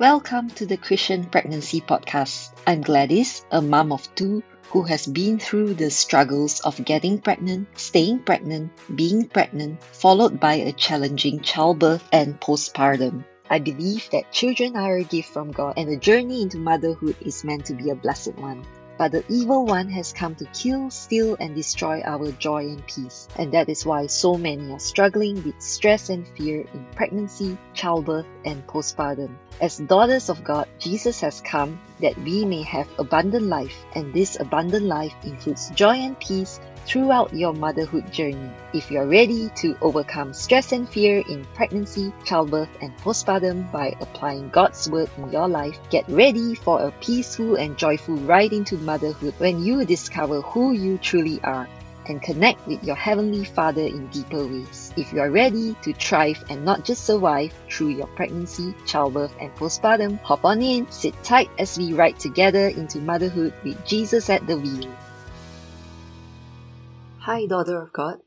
Welcome to the Christian Pregnancy Podcast. I'm Gladys, a mom of two who has been through the struggles of getting pregnant, staying pregnant, being pregnant, followed by a challenging childbirth and postpartum. I believe that children are a gift from God and the journey into motherhood is meant to be a blessed one. But the evil one has come to kill, steal, and destroy our joy and peace. And that is why so many are struggling with stress and fear in pregnancy, childbirth, and postpartum. As daughters of God, Jesus has come that we may have abundant life, and this abundant life includes joy and peace throughout your motherhood journey. If you're ready to overcome stress and fear in pregnancy, childbirth, and postpartum by applying God's word in your life, get ready for a peaceful and joyful ride into motherhood when you discover who you truly are and connect with your Heavenly Father in deeper ways. If you are ready to thrive and not just survive through your pregnancy, childbirth, and postpartum, hop on in, sit tight as we ride together into motherhood with Jesus at the wheel. Hi, daughter of God.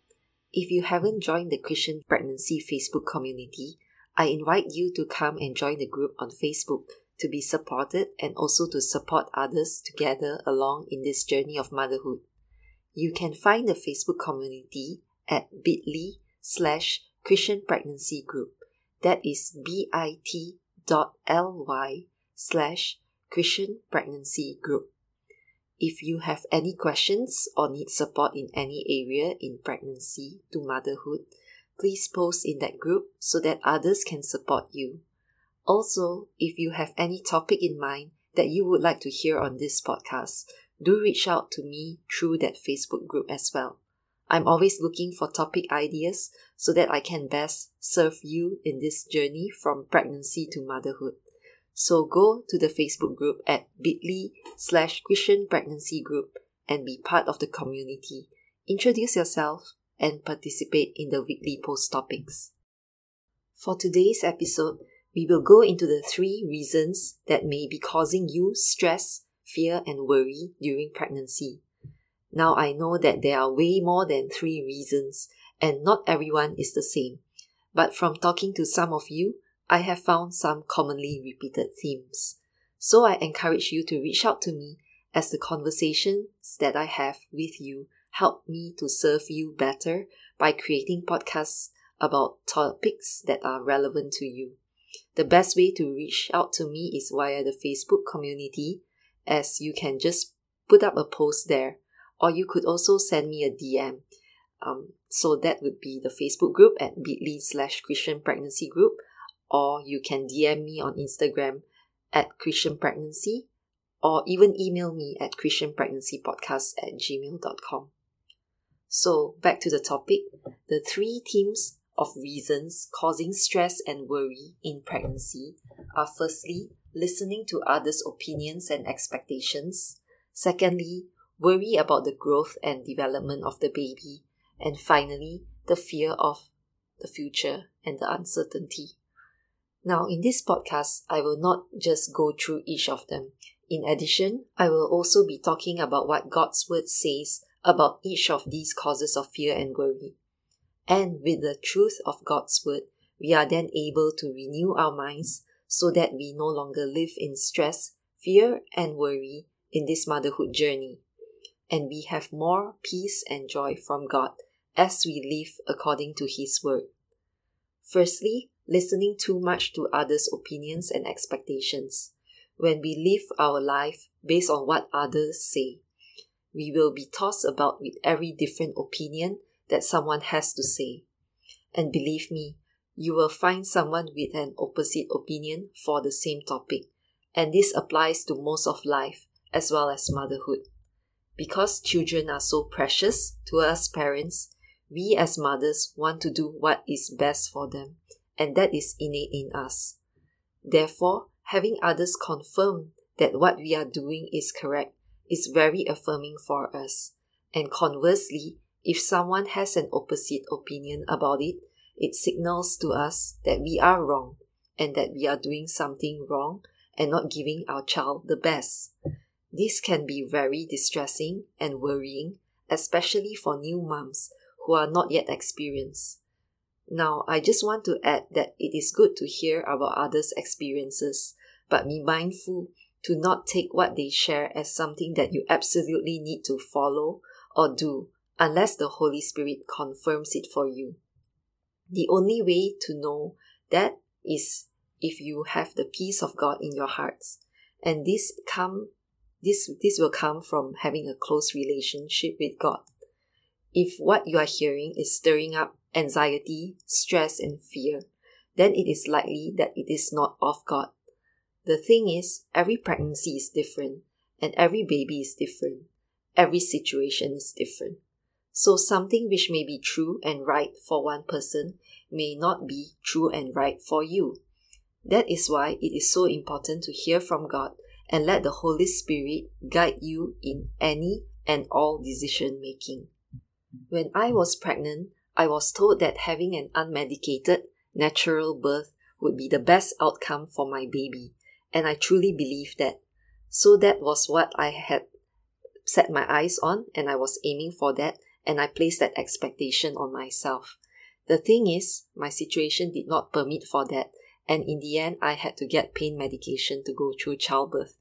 If you haven't joined the Christian Pregnancy Facebook community, I invite you to come and join the group on Facebook to be supported and also to support others together along in this journey of motherhood. You can find the Facebook community at bit.ly slash Christian Pregnancy Group. That is bit.ly slash Christian Pregnancy Group. If you have any questions or need support in any area in pregnancy to motherhood, please post in that group so that others can support you. Also, if you have any topic in mind that you would like to hear on this podcast, do reach out to me through that Facebook group as well. I'm always looking for topic ideas so that I can best serve you in this journey from pregnancy to motherhood. So go to the Facebook group at bit.ly slash Christian Pregnancy Group and be part of the community. Introduce yourself and participate in the weekly post topics. For today's episode, we will go into the three reasons that may be causing you stress, fear, and worry during pregnancy. Now I know that there are way more than three reasons, and not everyone is the same. But from talking to some of you, I have found some commonly repeated themes. So I encourage you to reach out to me as the conversations that I have with you help me to serve you better by creating podcasts about topics that are relevant to you. The best way to reach out to me is via the Facebook community, as you can just put up a post there, or you could also send me a DM. Um, so that would be the Facebook group at bit.ly slash Christian Pregnancy Group, or you can DM me on Instagram at Christian Pregnancy, or even email me at christianpregnancypodcast at gmail.com. So back to the topic, the three themes of reasons causing stress and worry in pregnancy are firstly, listening to others' opinions and expectations. Secondly, worry about the growth and development of the baby. And finally, the fear of the future and the uncertainty. Now, in this podcast, I will not just go through each of them. In addition, I will also be talking about what God's Word says about each of these causes of fear and worry. And with the truth of God's Word, we are then able to renew our minds so that we no longer live in stress, fear, and worry in this motherhood journey. And we have more peace and joy from God as we live according to His Word. Firstly, listening too much to others' opinions and expectations. When we live our life based on what others say, we will be tossed about with every different opinion that someone has to say. And believe me, you will find someone with an opposite opinion for the same topic. And this applies to most of life as well as motherhood. Because children are so precious to us parents, we as mothers want to do what is best for them and that is innate in us. Therefore, having others confirm that what we are doing is correct is very affirming for us. And conversely, if someone has an opposite opinion about it, it signals to us that we are wrong and that we are doing something wrong and not giving our child the best. This can be very distressing and worrying, especially for new moms who are not yet experienced. Now, I just want to add that it is good to hear about others' experiences, but be mindful to not take what they share as something that you absolutely need to follow or do unless the Holy Spirit confirms it for you. The only way to know that is if you have the peace of God in your hearts. And this come this this will come from having a close relationship with God. If what you are hearing is stirring up anxiety, stress, and fear, then it is likely that it is not of God. The thing is, every pregnancy is different, and every baby is different. Every situation is different. So something which may be true and right for one person may not be true and right for you. That is why it is so important to hear from God and let the Holy Spirit guide you in any and all decision making. When I was pregnant, I was told that having an unmedicated, natural birth would be the best outcome for my baby, and I truly believed that. So that was what I had set my eyes on, and I was aiming for that, and I placed that expectation on myself. The thing is, my situation did not permit for that, and in the end, I had to get pain medication to go through childbirth.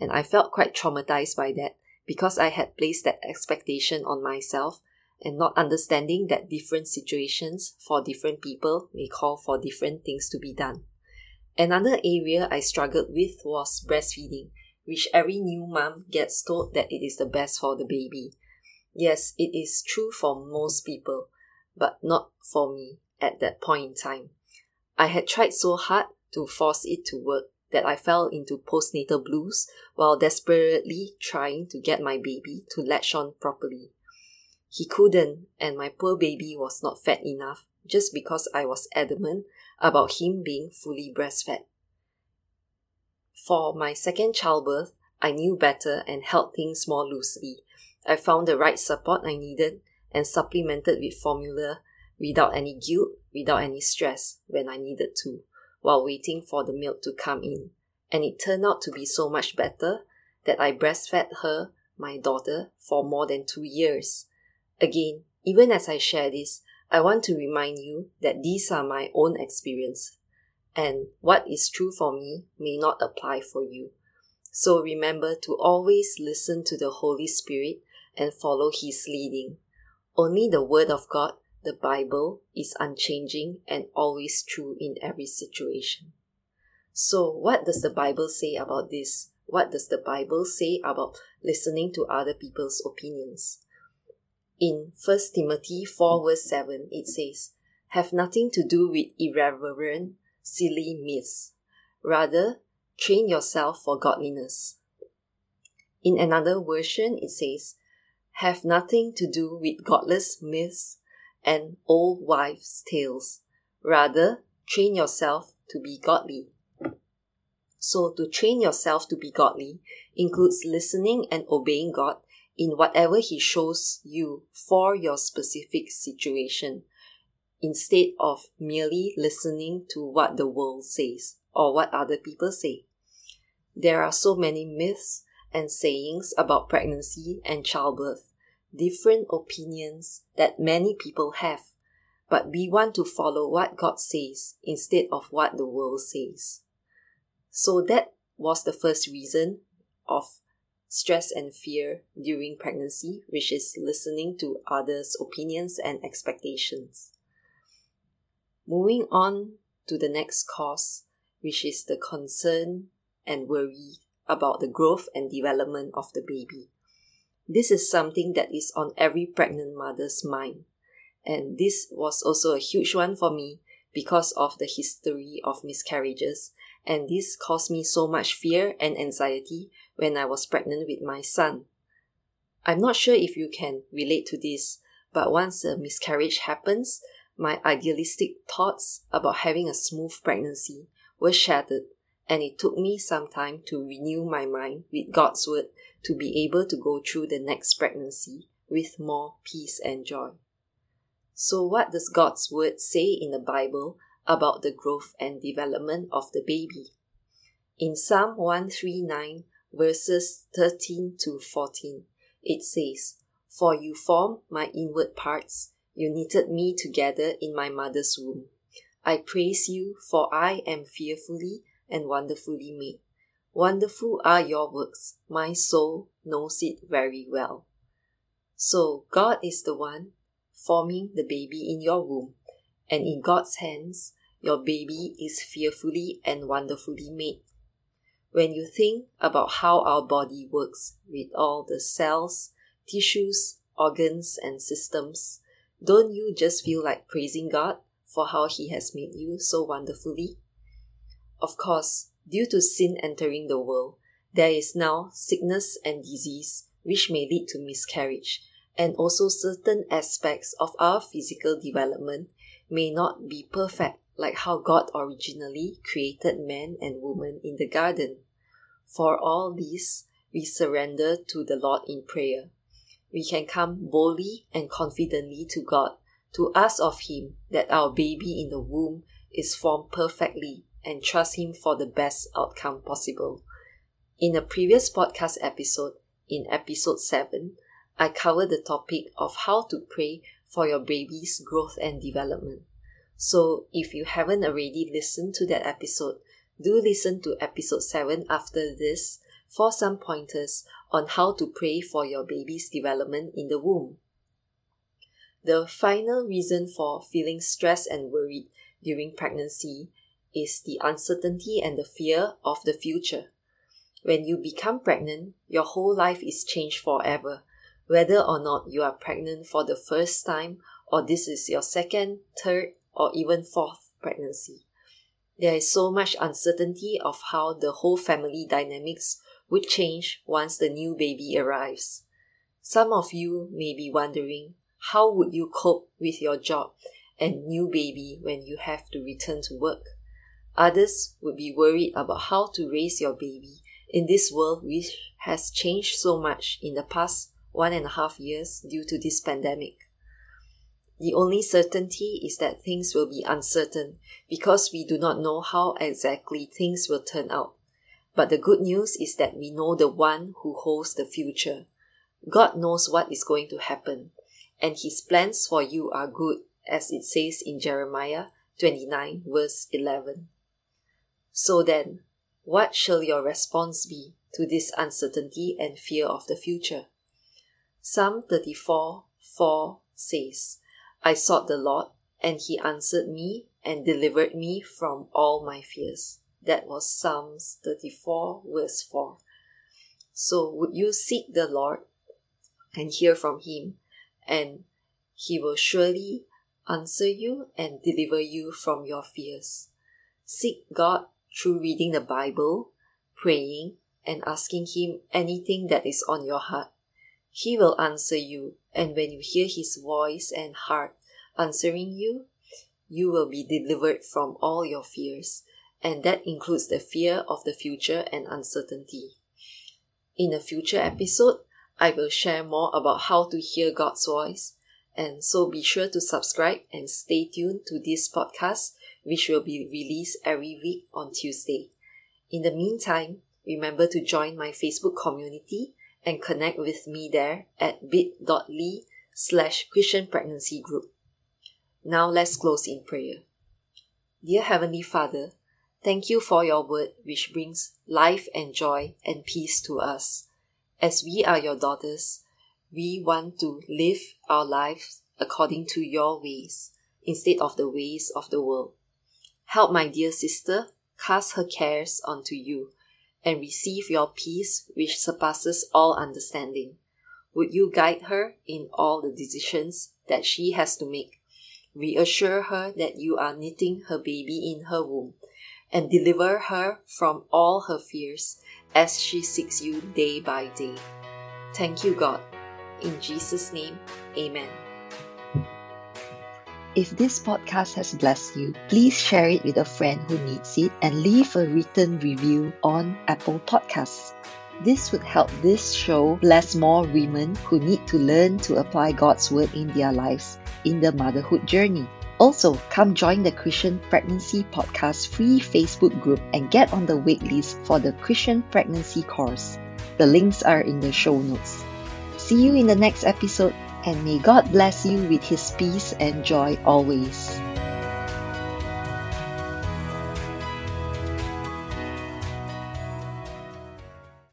And I felt quite traumatized by that because I had placed that expectation on myself and not understanding that different situations for different people may call for different things to be done. Another area I struggled with was breastfeeding, which every new mom gets told that it is the best for the baby. Yes, it is true for most people, but not for me at that point in time. I had tried so hard to force it to work that I fell into postnatal blues while desperately trying to get my baby to latch on properly. He couldn't, and my poor baby was not fed enough just because I was adamant about him being fully breastfed. For my second childbirth, I knew better and held things more loosely. I found the right support I needed and supplemented with formula without any guilt, without any stress when I needed to, while waiting for the milk to come in. And it turned out to be so much better that I breastfed her, my daughter, for more than two years. Again, even as I share this, I want to remind you that these are my own experience, and what is true for me may not apply for you. So remember to always listen to the Holy Spirit and follow His leading. Only the Word of God, the Bible, is unchanging and always true in every situation. So, what does the Bible say about this? What does the Bible say about listening to other people's opinions? In 1 Timothy 4 verse 7, it says, Have nothing to do with irreverent, silly myths. Rather, train yourself for godliness. In another version, it says, have nothing to do with godless myths and old wives' tales. Rather, train yourself to be godly. So, to train yourself to be godly includes listening and obeying God in whatever He shows you for your specific situation, instead of merely listening to what the world says or what other people say. There are so many myths and sayings about pregnancy and childbirth, different opinions that many people have, but we want to follow what God says instead of what the world says. So that was the first reason of stress and fear during pregnancy, which is listening to others' opinions and expectations. Moving on to the next cause, which is the concern and worry about the growth and development of the baby. This is something that is on every pregnant mother's mind. And this was also a huge one for me because of the history of miscarriages. And this caused me so much fear and anxiety when I was pregnant with my son. I'm not sure if you can relate to this, but once a miscarriage happens, my idealistic thoughts about having a smooth pregnancy were shattered and it took me some time to renew my mind with God's Word to be able to go through the next pregnancy with more peace and joy. So, what does God's Word say in the Bible about the growth and development of the baby? In Psalm 139, verses 13 to 14, it says, For you formed my inward parts, you knitted me together in my mother's womb. I praise you, for I am fearfully and wonderfully made. Wonderful are your works, my soul knows it very well. So, God is the one forming the baby in your womb, and in God's hands, your baby is fearfully and wonderfully made. When you think about how our body works with all the cells, tissues, organs, and systems, don't you just feel like praising God for how He has made you so wonderfully? Of course, due to sin entering the world, there is now sickness and disease which may lead to miscarriage, and also certain aspects of our physical development may not be perfect like how God originally created man and woman in the garden. For all these, we surrender to the Lord in prayer. We can come boldly and confidently to God to ask of Him that our baby in the womb is formed perfectly and trust Him for the best outcome possible. In a previous podcast episode, in episode 7, I covered the topic of how to pray for your baby's growth and development. So if you haven't already listened to that episode, do listen to episode 7 after this for some pointers on how to pray for your baby's development in the womb. The final reason for feeling stressed and worried during pregnancy is the uncertainty and the fear of the future. When you become pregnant, your whole life is changed forever, whether or not you are pregnant for the first time or this is your second, third, or even fourth pregnancy. There is so much uncertainty of how the whole family dynamics would change once the new baby arrives. Some of you may be wondering how would you cope with your job and new baby when you have to return to work? Others would be worried about how to raise your baby in this world which has changed so much in the past one and a half years due to this pandemic. The only certainty is that things will be uncertain because we do not know how exactly things will turn out. But the good news is that we know the one who holds the future. God knows what is going to happen, and his plans for you are good, as it says in Jeremiah 29, verse 11. So then, what shall your response be to this uncertainty and fear of the future? Psalm 34, 4 says, I sought the Lord, and he answered me and delivered me from all my fears. That was Psalms 34, verse 4. So, would you seek the Lord and hear from him, and he will surely answer you and deliver you from your fears. Seek God through reading the Bible, praying, and asking Him anything that is on your heart. He will answer you, and when you hear His voice and heart answering you, you will be delivered from all your fears, and that includes the fear of the future and uncertainty. In a future episode, I will share more about how to hear God's voice, and so be sure to subscribe and stay tuned to this podcast, which will be released every week on Tuesday. In the meantime, remember to join my Facebook community and connect with me there at bit.ly slash Christian Pregnancy Group. Now let's close in prayer. Dear Heavenly Father, thank you for your word which brings life and joy and peace to us. As we are your daughters, we want to live our lives according to your ways instead of the ways of the world. Help my dear sister cast her cares onto you and receive your peace which surpasses all understanding. Would you guide her in all the decisions that she has to make? Reassure her that you are knitting her baby in her womb and deliver her from all her fears as she seeks you day by day. Thank you, God. In Jesus' name, Amen. If this podcast has blessed you, please share it with a friend who needs it and leave a written review on Apple Podcasts. This would help this show bless more women who need to learn to apply God's Word in their lives in the motherhood journey. Also, come join the Christian Pregnancy Podcast free Facebook group and get on the waitlist for the Christian Pregnancy course. The links are in the show notes. See you in the next episode and may God bless you with His peace and joy always.